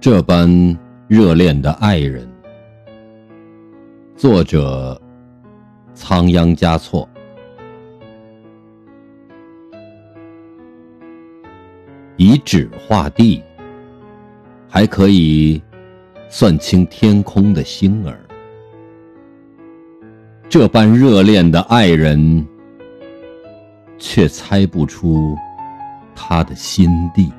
这般热恋的爱人，作者仓央嘉措。以指画地，还可以算清天空的星儿。这般热恋的爱人，却猜不出他的心地。